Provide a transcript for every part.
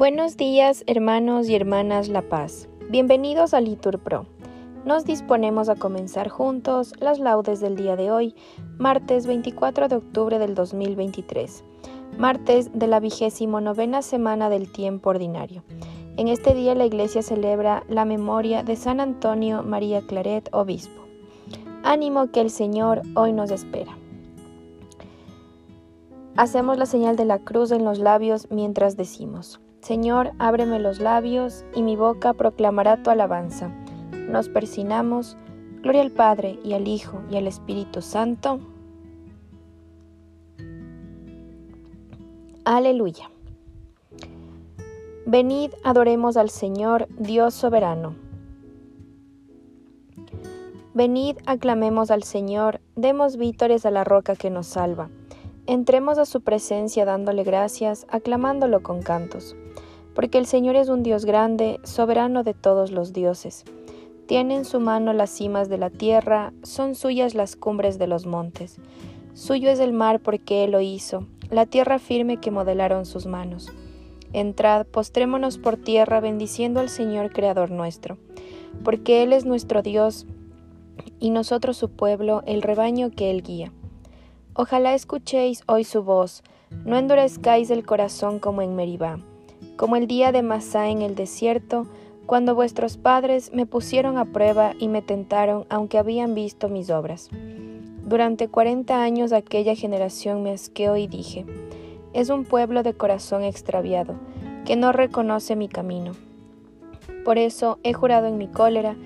Buenos días, hermanos y hermanas La Paz. Bienvenidos a Litur Pro. Nos disponemos a comenzar juntos las laudes del día de hoy, martes 24 de octubre del 2023, martes de la vigésimo novena semana del tiempo ordinario. En este día la Iglesia celebra la memoria de San Antonio María Claret, obispo. Ánimo que el Señor hoy nos espera. Hacemos la señal de la cruz en los labios mientras decimos, Señor, ábreme los labios, y mi boca proclamará tu alabanza. Nos persinamos. Gloria al Padre, y al Hijo, y al Espíritu Santo. Aleluya. Venid, adoremos al Señor, Dios soberano. Venid, aclamemos al Señor, demos vítores a la roca que nos salva. Entremos a su presencia dándole gracias, aclamándolo con cantos porque el Señor es un Dios grande, soberano de todos los dioses. Tiene en su mano las cimas de la tierra, son suyas las cumbres de los montes. Suyo es el mar porque Él lo hizo, la tierra firme que modelaron sus manos. Entrad, postrémonos por tierra bendiciendo al Señor Creador nuestro, porque Él es nuestro Dios y nosotros su pueblo, el rebaño que Él guía. Ojalá escuchéis hoy su voz, no endurezcáis el corazón como en Meribá como el día de Masá en el desierto, cuando vuestros padres me pusieron a prueba y me tentaron aunque habían visto mis obras. Durante cuarenta años aquella generación me asqueó y dije, es un pueblo de corazón extraviado, que no reconoce mi camino. Por eso he jurado en mi cólera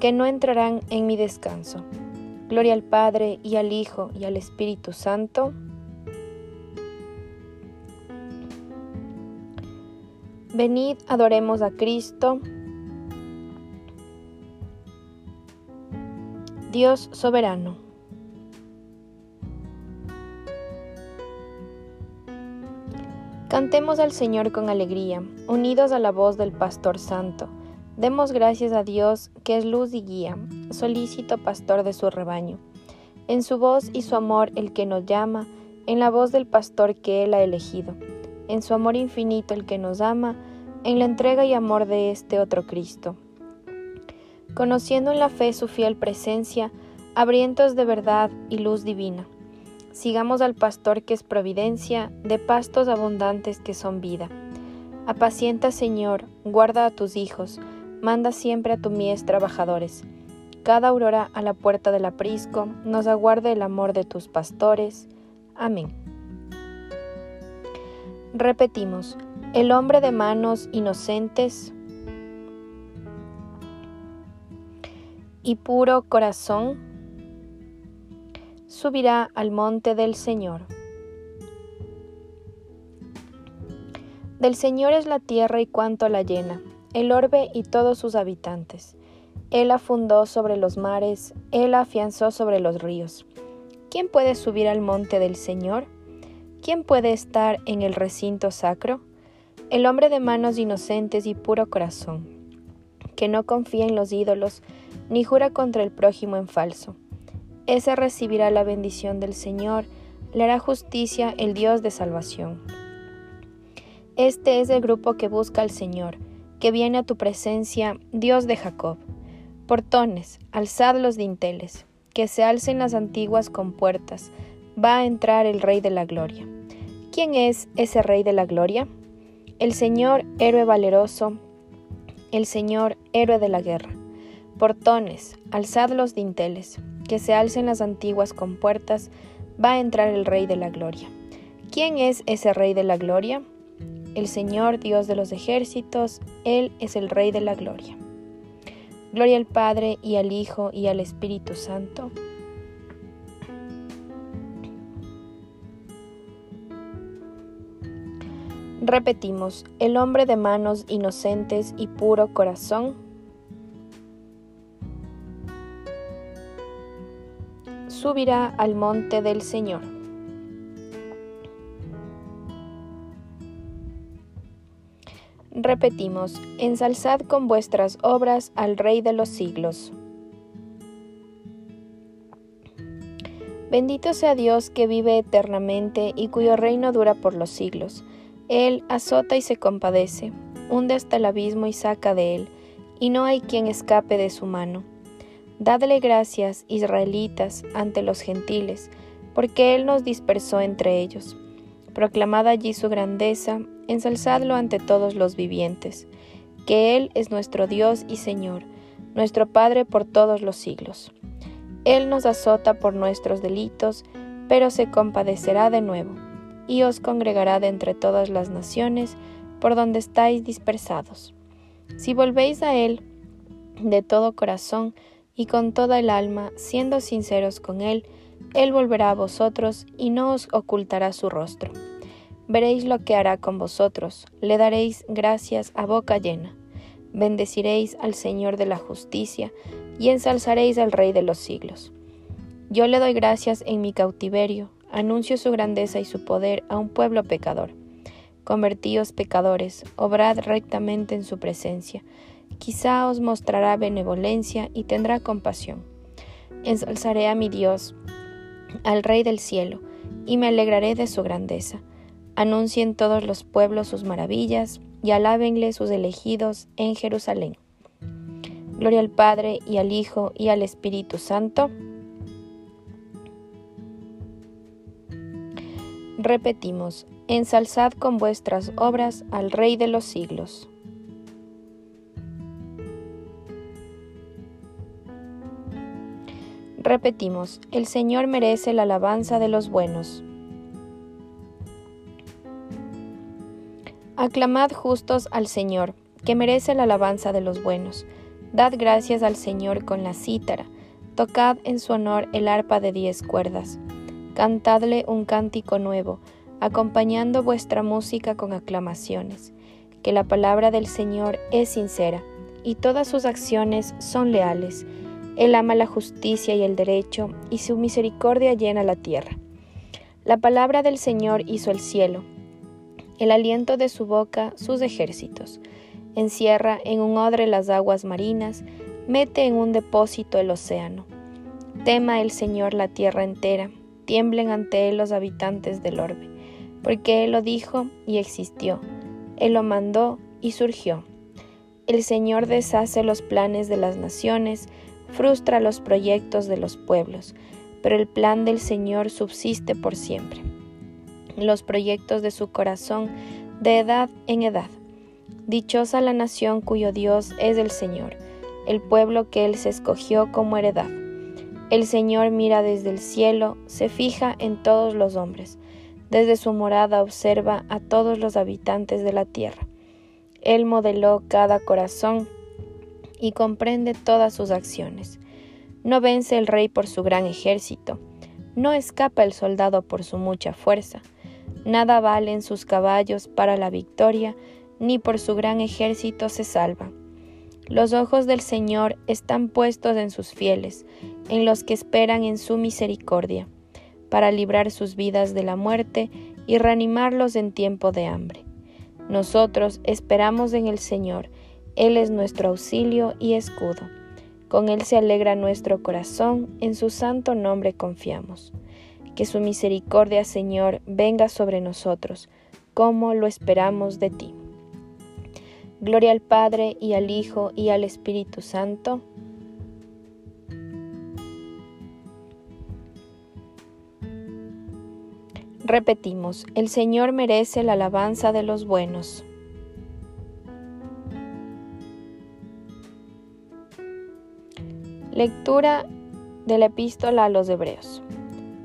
que no entrarán en mi descanso. Gloria al Padre y al Hijo y al Espíritu Santo, Venid, adoremos a Cristo. Dios soberano. Cantemos al Señor con alegría, unidos a la voz del Pastor Santo. Demos gracias a Dios, que es luz y guía, solícito pastor de su rebaño. En su voz y su amor el que nos llama, en la voz del pastor que él ha elegido en su amor infinito el que nos ama, en la entrega y amor de este otro Cristo. Conociendo en la fe su fiel presencia, abrientos de verdad y luz divina. Sigamos al pastor que es providencia, de pastos abundantes que son vida. Apacienta, Señor, guarda a tus hijos, manda siempre a tu mies trabajadores. Cada aurora a la puerta del aprisco nos aguarde el amor de tus pastores. Amén. Repetimos, el hombre de manos inocentes y puro corazón subirá al monte del Señor. Del Señor es la tierra y cuanto la llena, el orbe y todos sus habitantes. Él la fundó sobre los mares, Él afianzó sobre los ríos. ¿Quién puede subir al monte del Señor? ¿Quién puede estar en el recinto sacro? El hombre de manos inocentes y puro corazón, que no confía en los ídolos, ni jura contra el prójimo en falso. Ese recibirá la bendición del Señor, le hará justicia el Dios de salvación. Este es el grupo que busca al Señor, que viene a tu presencia, Dios de Jacob. Portones, alzad los dinteles, que se alcen las antiguas compuertas, va a entrar el Rey de la Gloria. ¿Quién es ese Rey de la Gloria? El Señor héroe valeroso, el Señor héroe de la guerra. Portones, alzad los dinteles, que se alcen las antiguas compuertas, va a entrar el Rey de la Gloria. ¿Quién es ese Rey de la Gloria? El Señor Dios de los ejércitos, Él es el Rey de la Gloria. Gloria al Padre y al Hijo y al Espíritu Santo Repetimos, el hombre de manos inocentes y puro corazón subirá al monte del Señor. Repetimos, ensalzad con vuestras obras al Rey de los siglos. Bendito sea Dios que vive eternamente y cuyo reino dura por los siglos. Él azota y se compadece, hunde hasta el abismo y saca de él, y no hay quien escape de su mano. Dadle gracias, israelitas, ante los gentiles, porque Él nos dispersó entre ellos. Proclamad allí su grandeza, ensalzadlo ante todos los vivientes, que Él es nuestro Dios y Señor, nuestro Padre por todos los siglos. Él nos azota por nuestros delitos, pero se compadecerá de nuevo, y os congregará de entre todas las naciones por donde estáis dispersados. Si volvéis a Él de todo corazón y con toda el alma, siendo sinceros con Él, Él volverá a vosotros y no os ocultará su rostro. Veréis lo que hará con vosotros, le daréis gracias a boca llena. Bendeciréis al Señor de la justicia, y ensalzaréis al Rey de los siglos. Yo le doy gracias en mi cautiverio, anuncio su grandeza y su poder a un pueblo pecador. Convertíos pecadores, obrad rectamente en su presencia. Quizá os mostrará benevolencia y tendrá compasión. Ensalzaré a mi Dios, al Rey del cielo, y me alegraré de su grandeza. Anuncien todos los pueblos sus maravillas, y alábenle sus elegidos en Jerusalén. Gloria al Padre y al Hijo y al Espíritu Santo. Repetimos, ensalzad con vuestras obras al Rey de los siglos. Repetimos, el Señor merece la alabanza de los buenos. Aclamad justos al Señor, que merece la alabanza de los buenos. Dad gracias al Señor con la cítara, tocad en su honor el arpa de diez cuerdas, cantadle un cántico nuevo, acompañando vuestra música con aclamaciones, que la palabra del Señor es sincera, y todas sus acciones son leales. Él ama la justicia y el derecho, y su misericordia llena la tierra. La palabra del Señor hizo el cielo, el aliento de su boca sus ejércitos encierra en un odre las aguas marinas, mete en un depósito el océano. Tema el Señor la tierra entera, tiemblen ante él los habitantes del orbe, porque él lo dijo y existió, él lo mandó y surgió. El Señor deshace los planes de las naciones, frustra los proyectos de los pueblos, pero el plan del Señor subsiste por siempre. Los proyectos de su corazón de edad en edad Dichosa la nación cuyo Dios es el Señor, el pueblo que Él se escogió como heredad. El Señor mira desde el cielo, se fija en todos los hombres, desde su morada observa a todos los habitantes de la tierra. Él modeló cada corazón y comprende todas sus acciones. No vence el rey por su gran ejército, no escapa el soldado por su mucha fuerza. Nada valen sus caballos para la victoria, ni por su gran ejército se salva. Los ojos del Señor están puestos en sus fieles, en los que esperan en su misericordia, para librar sus vidas de la muerte y reanimarlos en tiempo de hambre. Nosotros esperamos en el Señor, Él es nuestro auxilio y escudo. Con Él se alegra nuestro corazón, en su santo nombre confiamos. Que su misericordia, Señor, venga sobre nosotros, como lo esperamos de ti. Gloria al Padre y al Hijo y al Espíritu Santo. Repetimos, el Señor merece la alabanza de los buenos. Lectura de la epístola a los Hebreos.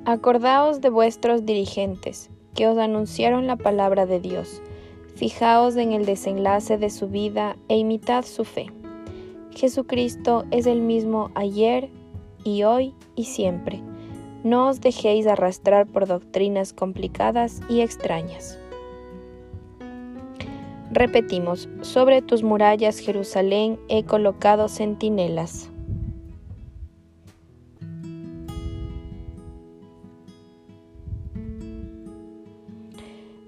Acordaos de vuestros dirigentes, que os anunciaron la palabra de Dios Fijaos en el desenlace de su vida e imitad su fe. Jesucristo es el mismo ayer y hoy y siempre. No os dejéis arrastrar por doctrinas complicadas y extrañas. Repetimos, sobre tus murallas Jerusalén he colocado centinelas.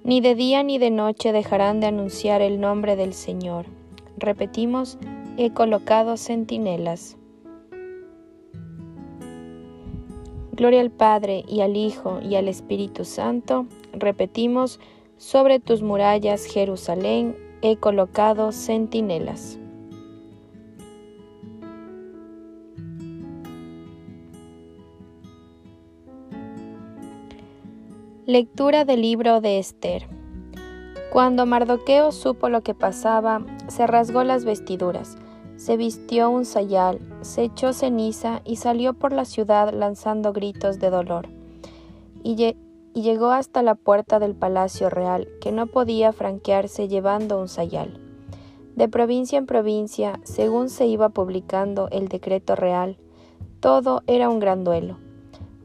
Ni de día ni de noche dejarán de anunciar el nombre del Señor. Repetimos, he colocado centinelas. Gloria al Padre y al Hijo y al Espíritu Santo. Repetimos, Sobre tus murallas, Jerusalén, he colocado centinelas. Lectura del libro de Esther. Cuando Mardoqueo supo lo que pasaba, se rasgó las vestiduras, se vistió un sayal, se echó ceniza y salió por la ciudad lanzando gritos de dolor. Y, y llegó hasta la puerta del palacio real, que no podía franquearse llevando un sayal. De provincia en provincia, según se iba publicando el decreto real, todo era un gran duelo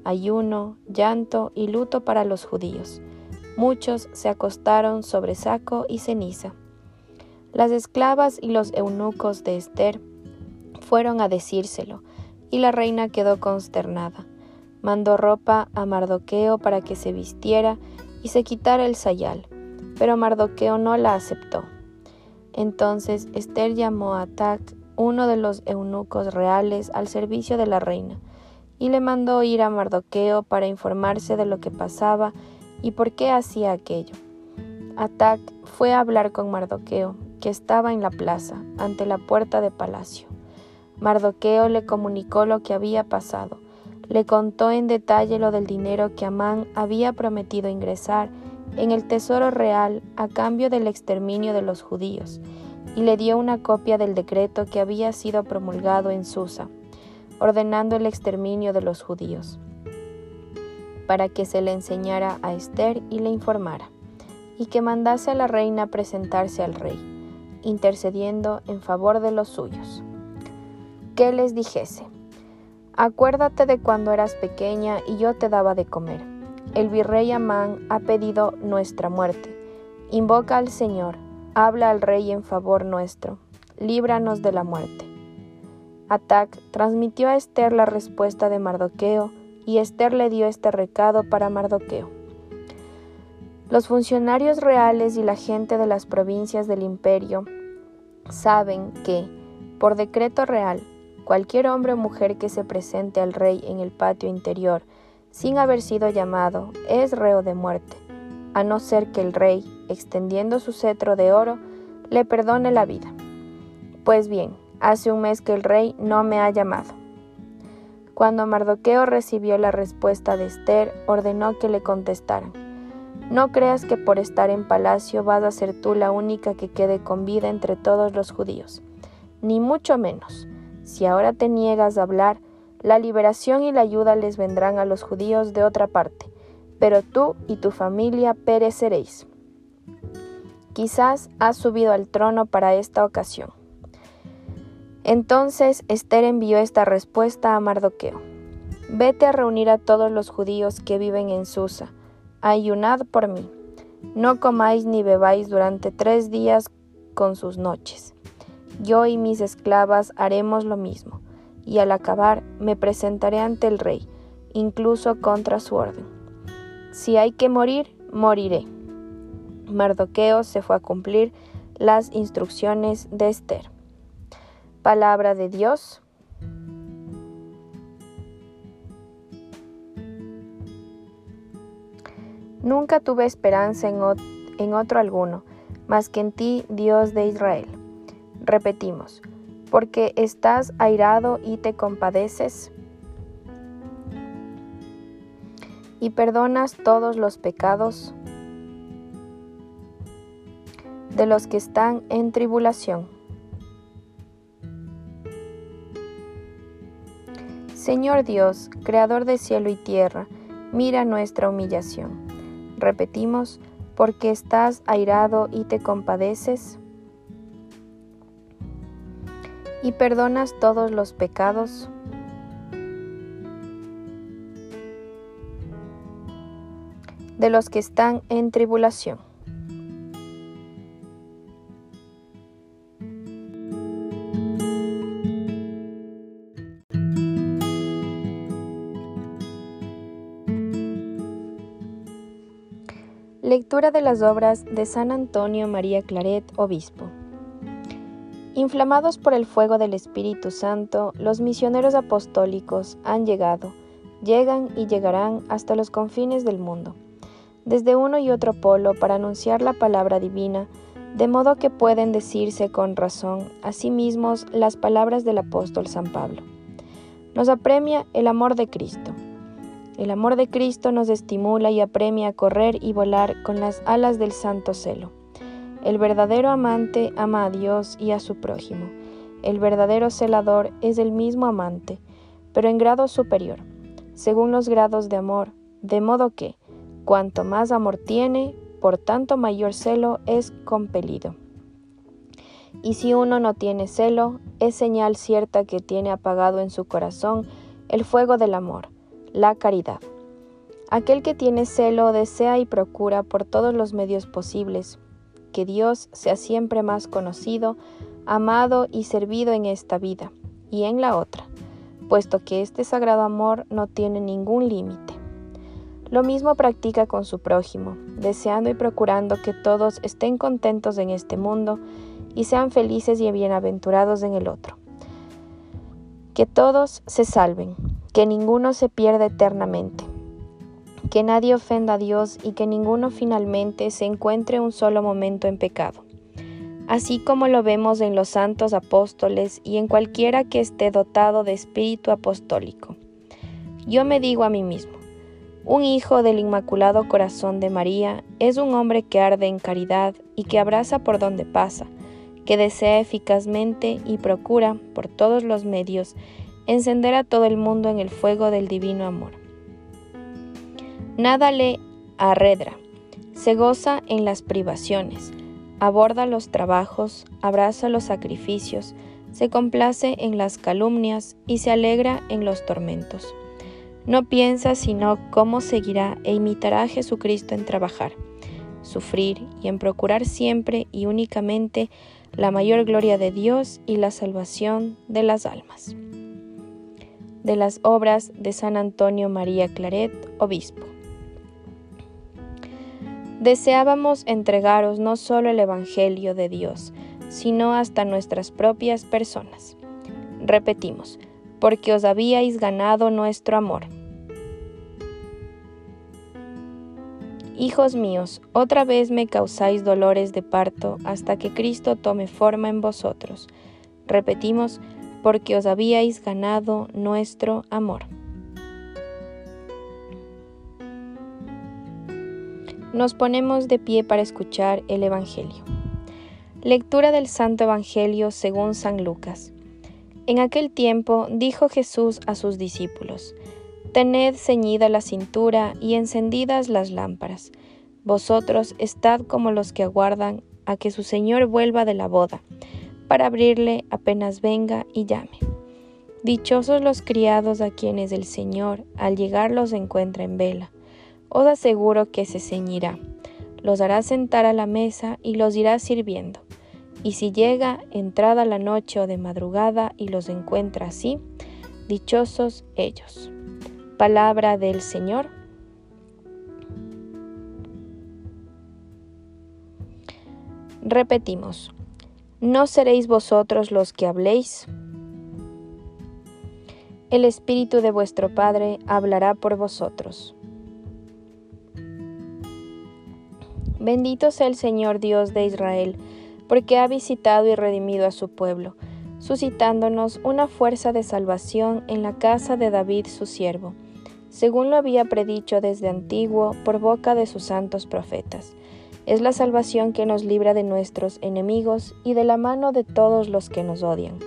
ayuno, llanto y luto para los judíos. Muchos se acostaron sobre saco y ceniza. Las esclavas y los eunucos de Esther fueron a decírselo, y la reina quedó consternada. Mandó ropa a Mardoqueo para que se vistiera y se quitara el sayal, pero Mardoqueo no la aceptó. Entonces Esther llamó a Tac, uno de los eunucos reales, al servicio de la reina, y le mandó ir a Mardoqueo para informarse de lo que pasaba y por qué hacía aquello. Atac fue a hablar con Mardoqueo, que estaba en la plaza, ante la puerta de palacio. Mardoqueo le comunicó lo que había pasado, le contó en detalle lo del dinero que Amán había prometido ingresar en el tesoro real a cambio del exterminio de los judíos, y le dio una copia del decreto que había sido promulgado en Susa ordenando el exterminio de los judíos, para que se le enseñara a Esther y le informara, y que mandase a la reina presentarse al rey, intercediendo en favor de los suyos. Que les dijese, acuérdate de cuando eras pequeña y yo te daba de comer. El virrey Amán ha pedido nuestra muerte. Invoca al Señor, habla al rey en favor nuestro, líbranos de la muerte. Atac transmitió a Esther la respuesta de Mardoqueo y Esther le dio este recado para Mardoqueo. Los funcionarios reales y la gente de las provincias del imperio saben que, por decreto real, cualquier hombre o mujer que se presente al rey en el patio interior sin haber sido llamado es reo de muerte, a no ser que el rey, extendiendo su cetro de oro, le perdone la vida. Pues bien, Hace un mes que el rey no me ha llamado. Cuando Mardoqueo recibió la respuesta de Esther, ordenó que le contestaran. No creas que por estar en palacio vas a ser tú la única que quede con vida entre todos los judíos, ni mucho menos. Si ahora te niegas a hablar, la liberación y la ayuda les vendrán a los judíos de otra parte, pero tú y tu familia pereceréis. Quizás has subido al trono para esta ocasión. Entonces Esther envió esta respuesta a Mardoqueo. Vete a reunir a todos los judíos que viven en Susa, ayunad por mí. No comáis ni bebáis durante tres días con sus noches. Yo y mis esclavas haremos lo mismo, y al acabar me presentaré ante el rey, incluso contra su orden. Si hay que morir, moriré. Mardoqueo se fue a cumplir las instrucciones de Esther. Palabra de Dios. Nunca tuve esperanza en, otro alguno, más que en ti, Dios de Israel. Repetimos, porque estás airado y te compadeces y perdonas todos los pecados de los que están en tribulación Señor Dios, Creador de cielo y tierra, mira nuestra humillación. Repetimos, porque estás airado y te compadeces y perdonas todos los pecados. de los que están en tribulación. Lectura de las obras de San Antonio María Claret, obispo. Inflamados por el fuego del Espíritu Santo, los misioneros apostólicos han llegado, llegan y llegarán hasta los confines del mundo. desde uno y otro polo para anunciar la palabra divina, de modo que pueden decirse con razón a sí mismos las palabras del apóstol San Pablo. Nos apremia el amor de Cristo. El amor de Cristo nos estimula y apremia a correr y volar con las alas del santo celo. El verdadero amante ama a Dios y a su prójimo. El verdadero celador es el mismo amante, pero en grado superior, según los grados de amor, de modo que, cuanto más amor tiene, por tanto mayor celo es compelido. Y si uno no tiene celo, es señal cierta que tiene apagado en su corazón el fuego del amor, la caridad. Aquel que tiene celo desea y procura por todos los medios posibles que Dios sea siempre más conocido, amado y servido en esta vida y en la otra, puesto que este sagrado amor no tiene ningún límite. Lo mismo practica con su prójimo, deseando y procurando que todos estén contentos en este mundo y sean felices y bienaventurados en el otro. Que todos se salven, que ninguno se pierda eternamente, que nadie ofenda a Dios y que ninguno finalmente se encuentre un solo momento en pecado. Así como lo vemos en los santos apóstoles y en cualquiera que esté dotado de espíritu apostólico. Yo me digo a mí mismo, un hijo del Inmaculado Corazón de María es un hombre que arde en caridad y que abraza por donde pasa, que desea eficazmente y procura, por todos los medios, encender a todo el mundo en el fuego del divino amor. Nada le arredra, se goza en las privaciones, aborda los trabajos, abraza los sacrificios, se complace en las calumnias y se alegra en los tormentos. No piensa sino cómo seguirá e imitará a Jesucristo en trabajar, sufrir y en procurar siempre y únicamente la mayor gloria de Dios y la salvación de las almas. De las obras de San Antonio María Claret, obispo. Deseábamos entregaros no solo el Evangelio de Dios, sino hasta nuestras propias personas. Repetimos, porque os habíais ganado nuestro amor. Hijos míos, otra vez me causáis dolores de parto hasta que Cristo tome forma en vosotros. Repetimos, porque os habíais ganado nuestro amor. Nos ponemos de pie para escuchar el Evangelio. Lectura del Santo Evangelio según San Lucas. En aquel tiempo dijo Jesús a sus discípulos, Tened ceñida la cintura y encendidas las lámparas. Vosotros estad como los que aguardan a que su Señor vuelva de la boda, para abrirle apenas venga y llame. Dichosos los criados a quienes el Señor al llegar los encuentra en vela. Os aseguro que se ceñirá, los hará sentar a la mesa y los irá sirviendo. Y si llega entrada la noche o de madrugada y los encuentra así, dichosos ellos. Palabra del Señor. Repetimos, no seréis vosotros los que habléis. El Espíritu de vuestro Padre hablará por vosotros. Bendito sea el Señor Dios de Israel porque ha visitado y redimido a su pueblo, suscitándonos una fuerza de salvación en la casa de David su siervo, según lo había predicho desde antiguo por boca de sus santos profetas. Es la salvación que nos libra de nuestros enemigos y de la mano de todos los que nos odian,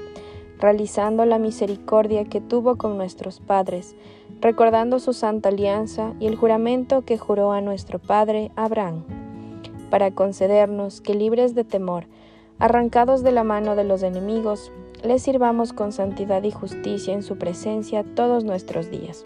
realizando la misericordia que tuvo con nuestros padres, recordando su santa alianza y el juramento que juró a nuestro padre Abraham para concedernos que libres de temor, arrancados de la mano de los enemigos, le sirvamos con santidad y justicia en su presencia todos nuestros días.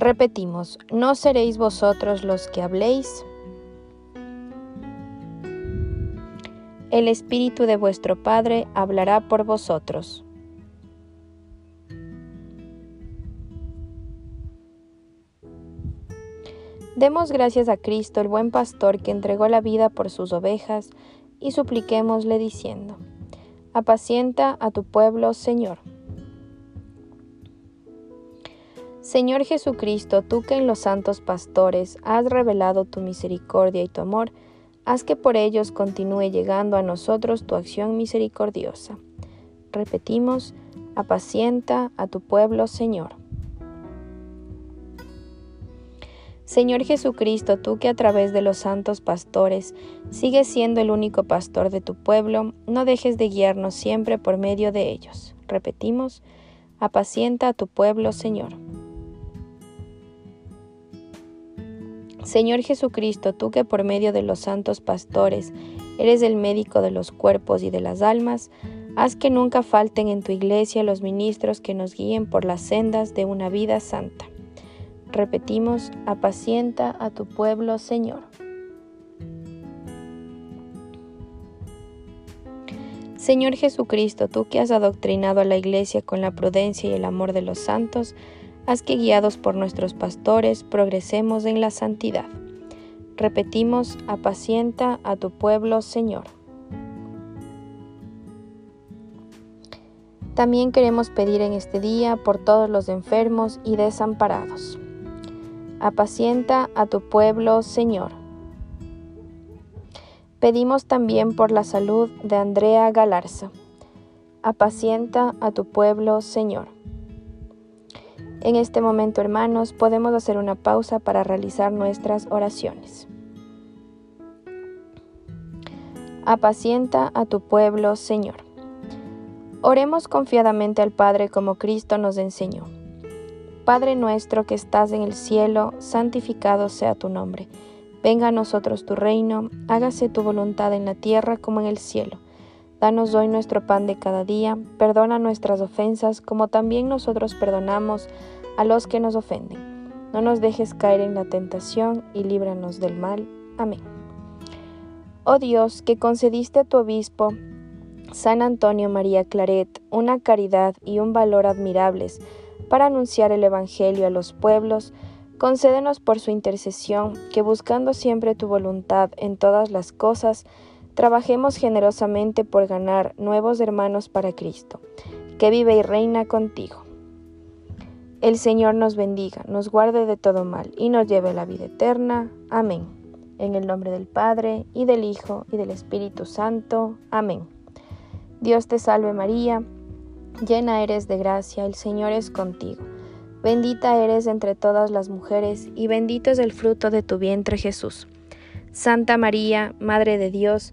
Repetimos, no seréis vosotros los que habléis. El Espíritu de vuestro Padre hablará por vosotros. Demos gracias a Cristo, el buen pastor, que entregó la vida por sus ovejas, y supliquémosle diciendo, Apacienta a tu pueblo, Señor. Señor Jesucristo, tú que en los santos pastores has revelado tu misericordia y tu amor, haz que por ellos continúe llegando a nosotros tu acción misericordiosa. Repetimos, apacienta a tu pueblo, Señor. Señor Jesucristo, tú que a través de los santos pastores sigues siendo el único pastor de tu pueblo, no dejes de guiarnos siempre por medio de ellos. Repetimos, apacienta a tu pueblo, Señor. Señor Jesucristo, tú que por medio de los santos pastores eres el médico de los cuerpos y de las almas, haz que nunca falten en tu iglesia los ministros que nos guíen por las sendas de una vida santa. Repetimos, apacienta a tu pueblo, Señor. Señor Jesucristo, tú que has adoctrinado a la Iglesia con la prudencia y el amor de los santos, haz que guiados por nuestros pastores progresemos en la santidad. Repetimos, apacienta a tu pueblo, Señor. También queremos pedir en este día por todos los enfermos y desamparados. Apacienta a tu pueblo, Señor. Pedimos también por la salud de Andrea Galarza. Apacienta a tu pueblo, Señor. En este momento, hermanos, podemos hacer una pausa para realizar nuestras oraciones. Apacienta a tu pueblo, Señor. Oremos confiadamente al Padre como Cristo nos enseñó. Padre nuestro que estás en el cielo, santificado sea tu nombre. Venga a nosotros tu reino, hágase tu voluntad en la tierra como en el cielo. Danos hoy nuestro pan de cada día, perdona nuestras ofensas como también nosotros perdonamos a los que nos ofenden. No nos dejes caer en la tentación y líbranos del mal. Amén. Oh Dios, que concediste a tu obispo, San Antonio María Claret, una caridad y un valor admirables, para anunciar el Evangelio a los pueblos, concédenos por su intercesión que buscando siempre tu voluntad en todas las cosas, trabajemos generosamente por ganar nuevos hermanos para Cristo, que vive y reina contigo. El Señor nos bendiga, nos guarde de todo mal y nos lleve a la vida eterna. Amén. En el nombre del Padre, y del Hijo, y del Espíritu Santo. Amén. Dios te salve María Llena eres de gracia, el Señor es contigo. Bendita eres entre todas las mujeres, y bendito es el fruto de tu vientre Jesús. Santa María, Madre de Dios,